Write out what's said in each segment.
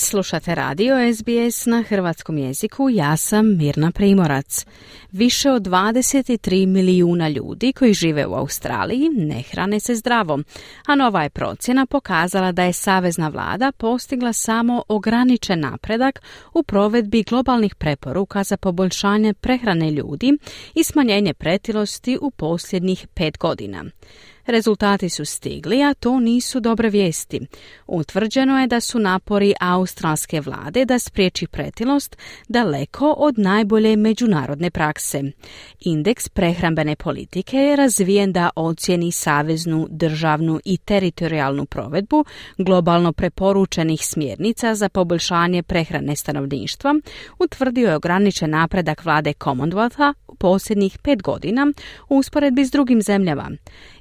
Slušate radio SBS na hrvatskom jeziku, ja sam Mirna Primorac. Više od 23 milijuna ljudi koji žive u Australiji ne hrane se zdravo, a nova je procjena pokazala da je savezna vlada postigla samo ograničen napredak u provedbi globalnih preporuka za poboljšanje prehrane ljudi i smanjenje pretilosti u posljednjih pet godina. Rezultati su stigli, a to nisu dobre vijesti. Utvrđeno je da su napori australske vlade da spriječi pretilost daleko od najbolje međunarodne prakse. Indeks prehrambene politike je razvijen da ocjeni saveznu, državnu i teritorijalnu provedbu globalno preporučenih smjernica za poboljšanje prehrane stanovništva, utvrdio je ograničen napredak vlade Commonwealtha u posljednjih pet godina u usporedbi s drugim zemljama.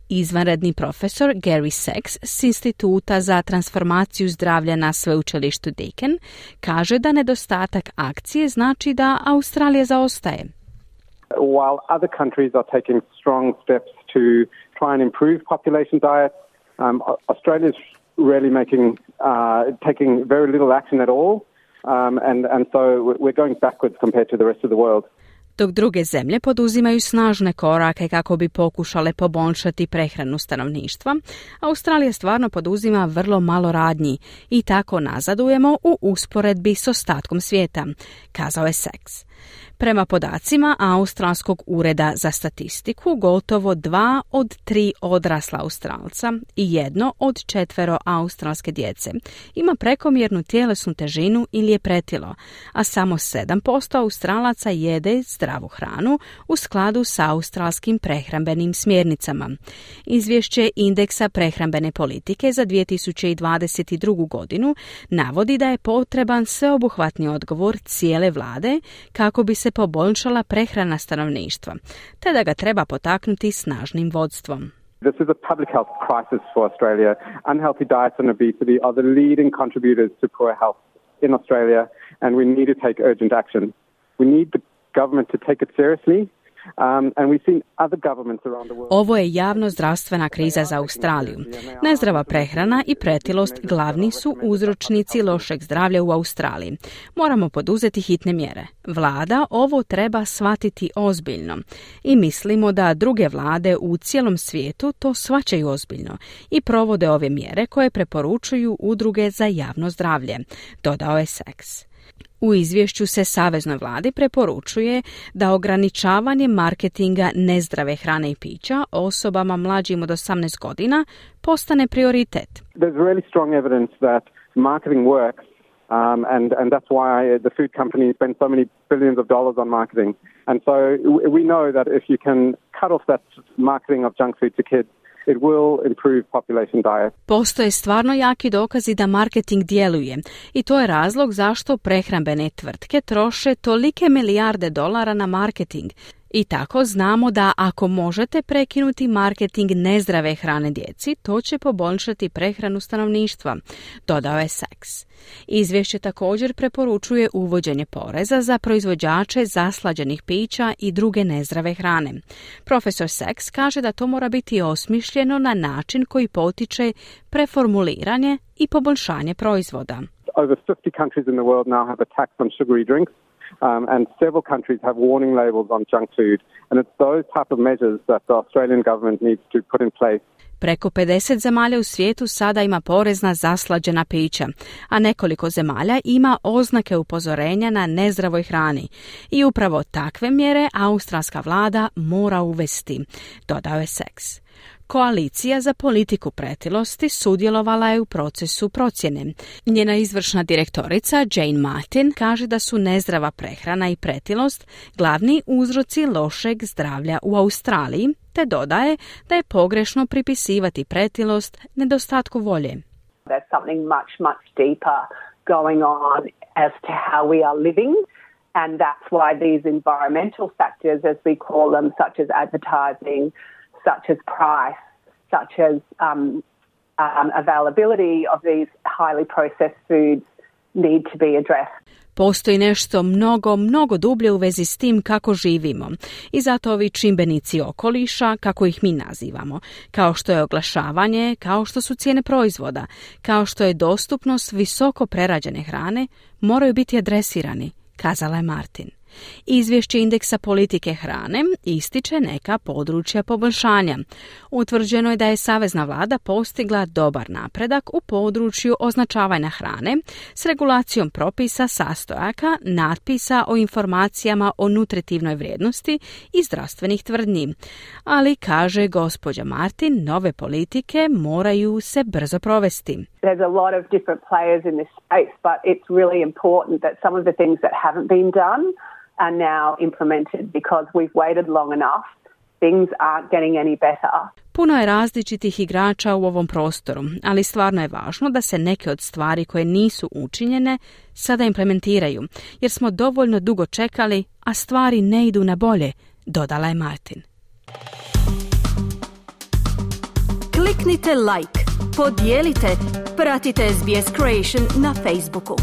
Izvanredni profesor Gary Sachs s Instituta za transformaciju zdravlja na sveučilištu Deakin kaže da nedostatak akcije znači da Australija zaostaje. While other countries are taking strong steps to try and improve population diet, um, Australia is really making uh, taking very little action at all, um, and and so we're going backwards compared to the rest of the world dok druge zemlje poduzimaju snažne korake kako bi pokušale poboljšati prehranu stanovništva, Australija stvarno poduzima vrlo malo radnji i tako nazadujemo u usporedbi s ostatkom svijeta, kazao je Seks. Prema podacima Australskog ureda za statistiku, gotovo dva od tri odrasla Australca i jedno od četvero australske djece ima prekomjernu tjelesnu težinu ili je pretilo, a samo 7% Australaca jede zdravu hranu u skladu sa australskim prehrambenim smjernicama. Izvješće indeksa prehrambene politike za 2022. godinu navodi da je potreban sveobuhvatni odgovor cijele vlade kako bi se poboljšala prehrana stanovništva, te da ga treba potaknuti snažnim vodstvom. This is a public health crisis for Australia. Unhealthy diets and obesity are the leading contributors to poor health in Australia, and we need to take urgent action. We need the government to take it seriously Um, Ovo je javno zdravstvena kriza za Australiju. Nezdrava prehrana i pretilost glavni su uzročnici lošeg zdravlja u Australiji. Moramo poduzeti hitne mjere. Vlada ovo treba shvatiti ozbiljno i mislimo da druge vlade u cijelom svijetu to svačaju ozbiljno i provode ove mjere koje preporučuju udruge za javno zdravlje, dodao je Seks. U izvješću se Saveznoj vladi preporučuje da ograničavanje marketinga nezdrave hrane i pića osobama mlađim od 18 godina postane prioritet. There's really strong evidence that marketing works um, and, that's why the food companies spend so many billions of dollars on marketing. And so we know that if you can cut off that marketing of junk food to kids, it will improve population diet. Postoje stvarno jaki dokazi da marketing djeluje i to je razlog zašto prehrambene tvrtke troše tolike milijarde dolara na marketing. I tako znamo da ako možete prekinuti marketing nezdrave hrane djeci, to će poboljšati prehranu stanovništva, dodao je Saks. Izvješće također preporučuje uvođenje poreza za proizvođače zaslađenih pića i druge nezdrave hrane. Profesor Saks kaže da to mora biti osmišljeno na način koji potiče preformuliranje i poboljšanje proizvoda. Over 50 countries in the world now have a tax on sugary drinks. Um, and several countries have warning labels on junk food. And it's those type of measures that the Australian government needs to put in place. Preko 50 zemalja u svijetu sada ima porez na zaslađena pića, a nekoliko zemalja ima oznake upozorenja na nezdravoj hrani. I upravo takve mjere australska vlada mora uvesti, dodao je Seks. Koalicija za politiku pretilosti sudjelovala je u procesu procjene. Njena izvršna direktorica Jane Martin kaže da su nezdrava prehrana i pretilost glavni uzroci lošeg zdravlja u Australiji, te dodaje da je pogrešno pripisivati pretilost nedostatku volje. There's something much, much deeper going on as to how we are living. And that's why these environmental factors, as we call them, such as advertising, such as price, such as um, um, availability of these highly processed foods need to be addressed. Postoji nešto mnogo, mnogo dublje u vezi s tim kako živimo i zato ovi čimbenici okoliša, kako ih mi nazivamo, kao što je oglašavanje, kao što su cijene proizvoda, kao što je dostupnost visoko prerađene hrane, moraju biti adresirani, kazala je Martin. Izvješće indeksa politike hrane ističe neka područja poboljšanja. Utvrđeno je da je savezna vlada postigla dobar napredak u području označavanja hrane s regulacijom propisa sastojaka, natpisa o informacijama o nutritivnoj vrijednosti i zdravstvenih tvrdnji. Ali, kaže gospođa Martin, nove politike moraju se brzo provesti. There's a lot of different players in this space, but it's really important that some of the things that haven't been done are now implemented because we've waited long enough. Things aren't getting any better. Puno je različitih igrača u ovom prostoru, ali stvarno je važno da se neke od stvari koje nisu učinjene sada implementiraju, jer smo dovoljno dugo čekali, a stvari ne idu na bolje, dodala je Martin. Kliknite like, podijelite, pratite SBS Creation na Facebooku.